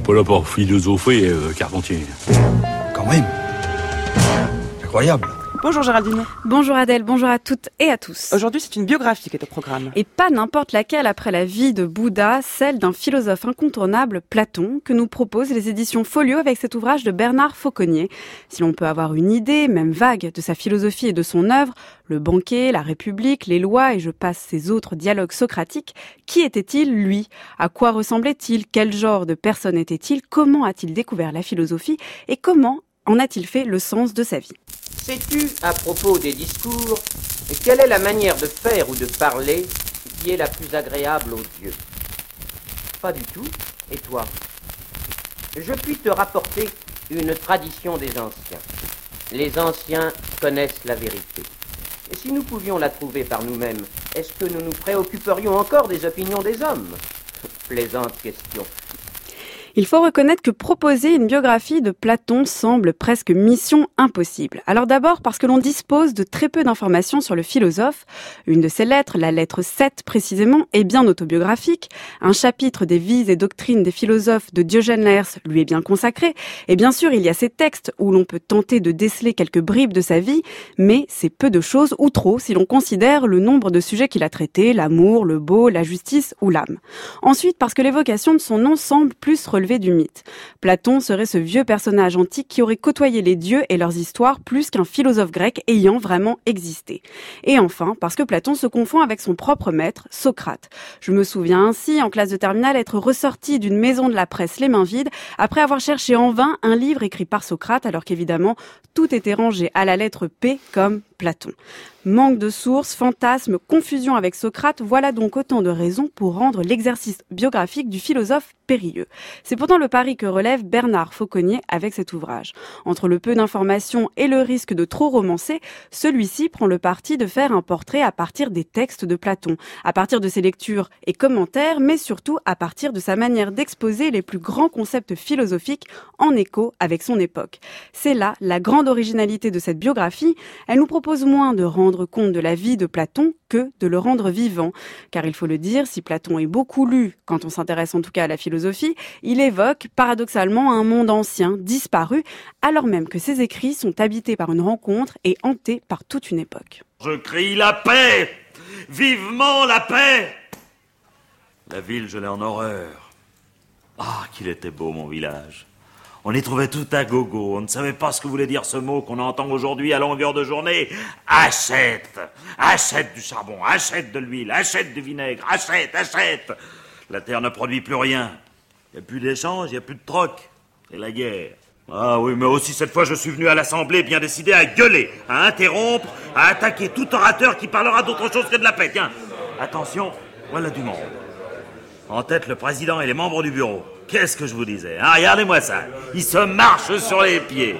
n'est pas là pour philosopher, euh, Carpentier. Quand même. Incroyable. Bonjour Géraldine. Bonjour Adèle, bonjour à toutes et à tous. Aujourd'hui, c'est une biographie qui est au programme. Et pas n'importe laquelle après la vie de Bouddha, celle d'un philosophe incontournable, Platon, que nous proposent les éditions Folio avec cet ouvrage de Bernard Fauconnier. Si l'on peut avoir une idée, même vague, de sa philosophie et de son œuvre, le banquet, la République, les lois et je passe ces autres dialogues socratiques, qui était-il lui? À quoi ressemblait-il? Quel genre de personne était-il? Comment a-t-il découvert la philosophie? Et comment en a-t-il fait le sens de sa vie? Sais-tu, à propos des discours, quelle est la manière de faire ou de parler qui est la plus agréable aux dieux Pas du tout. Et toi? Je puis te rapporter une tradition des anciens. Les anciens connaissent la vérité. Et si nous pouvions la trouver par nous-mêmes, est-ce que nous nous préoccuperions encore des opinions des hommes? Plaisante question. Il faut reconnaître que proposer une biographie de Platon semble presque mission impossible. Alors d'abord parce que l'on dispose de très peu d'informations sur le philosophe. Une de ses lettres, la lettre 7 précisément, est bien autobiographique. Un chapitre des vies et doctrines des philosophes de Diogène Laërce lui est bien consacré. Et bien sûr, il y a ces textes où l'on peut tenter de déceler quelques bribes de sa vie, mais c'est peu de choses ou trop si l'on considère le nombre de sujets qu'il a traités, l'amour, le beau, la justice ou l'âme. Ensuite, parce que l'évocation de son nom semble plus du mythe. Platon serait ce vieux personnage antique qui aurait côtoyé les dieux et leurs histoires plus qu'un philosophe grec ayant vraiment existé. Et enfin, parce que Platon se confond avec son propre maître, Socrate. Je me souviens ainsi, en classe de terminale, être ressorti d'une maison de la presse les mains vides, après avoir cherché en vain un livre écrit par Socrate, alors qu'évidemment, tout était rangé à la lettre P comme Platon. Manque de sources, fantasmes, confusion avec Socrate, voilà donc autant de raisons pour rendre l'exercice biographique du philosophe périlleux. C'est pourtant le pari que relève Bernard Fauconnier avec cet ouvrage. Entre le peu d'informations et le risque de trop romancer, celui-ci prend le parti de faire un portrait à partir des textes de Platon, à partir de ses lectures et commentaires, mais surtout à partir de sa manière d'exposer les plus grands concepts philosophiques en écho avec son époque. C'est là la grande originalité de cette biographie. Elle nous propose moins de rendre compte de la vie de Platon que de le rendre vivant. Car il faut le dire, si Platon est beaucoup lu, quand on s'intéresse en tout cas à la philosophie, il évoque paradoxalement un monde ancien, disparu, alors même que ses écrits sont habités par une rencontre et hantés par toute une époque. Je crie la paix Vivement la paix La ville, je l'ai en horreur. Ah, qu'il était beau mon village on y trouvait tout à gogo. On ne savait pas ce que voulait dire ce mot qu'on entend aujourd'hui à longueur de journée. Achète Achète du charbon, achète de l'huile, achète du vinaigre, achète, achète La terre ne produit plus rien. Il n'y a plus d'échange, il n'y a plus de troc. C'est la guerre. Ah oui, mais aussi cette fois je suis venu à l'Assemblée bien décidé à gueuler, à interrompre, à attaquer tout orateur qui parlera d'autre chose que de la paix. Tiens, attention, voilà du monde. En tête, le président et les membres du bureau. Qu'est-ce que je vous disais hein? Regardez-moi ça. Ils se marchent sur les pieds.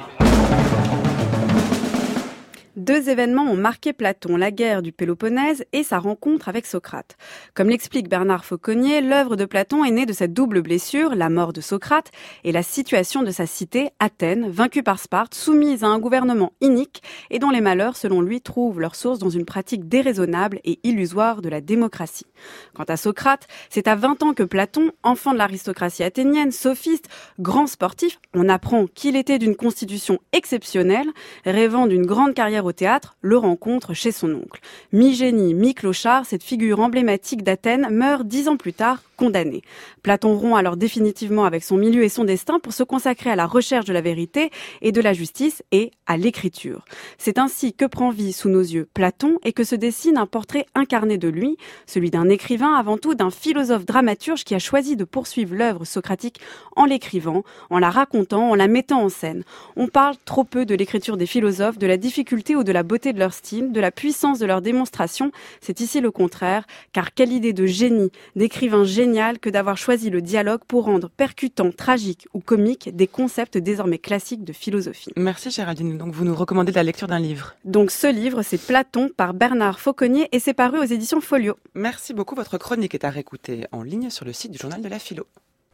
Deux événements ont marqué Platon, la guerre du Péloponnèse et sa rencontre avec Socrate. Comme l'explique Bernard Fauconnier, l'œuvre de Platon est née de cette double blessure, la mort de Socrate et la situation de sa cité, Athènes, vaincue par Sparte, soumise à un gouvernement inique et dont les malheurs, selon lui, trouvent leur source dans une pratique déraisonnable et illusoire de la démocratie. Quant à Socrate, c'est à 20 ans que Platon, enfant de l'aristocratie athénienne, sophiste, grand sportif, on apprend qu'il était d'une constitution exceptionnelle, rêvant d'une grande carrière au le rencontre chez son oncle. Mi-génie, mi-clochard, cette figure emblématique d'Athènes meurt dix ans plus tard, condamné. Platon rompt alors définitivement avec son milieu et son destin pour se consacrer à la recherche de la vérité et de la justice et à l'écriture. C'est ainsi que prend vie sous nos yeux Platon et que se dessine un portrait incarné de lui, celui d'un écrivain avant tout, d'un philosophe dramaturge qui a choisi de poursuivre l'œuvre socratique en l'écrivant, en la racontant, en la mettant en scène. On parle trop peu de l'écriture des philosophes, de la difficulté ou de la beauté de leur style, de la puissance de leur démonstration. C'est ici le contraire, car quelle idée de génie, d'écrivain génie que d'avoir choisi le dialogue pour rendre percutant, tragique ou comique des concepts désormais classiques de philosophie. Merci Géraldine. Donc vous nous recommandez la lecture d'un livre. Donc ce livre, c'est Platon par Bernard Fauconnier et c'est paru aux éditions Folio. Merci beaucoup. Votre chronique est à réécouter en ligne sur le site du journal de la philo.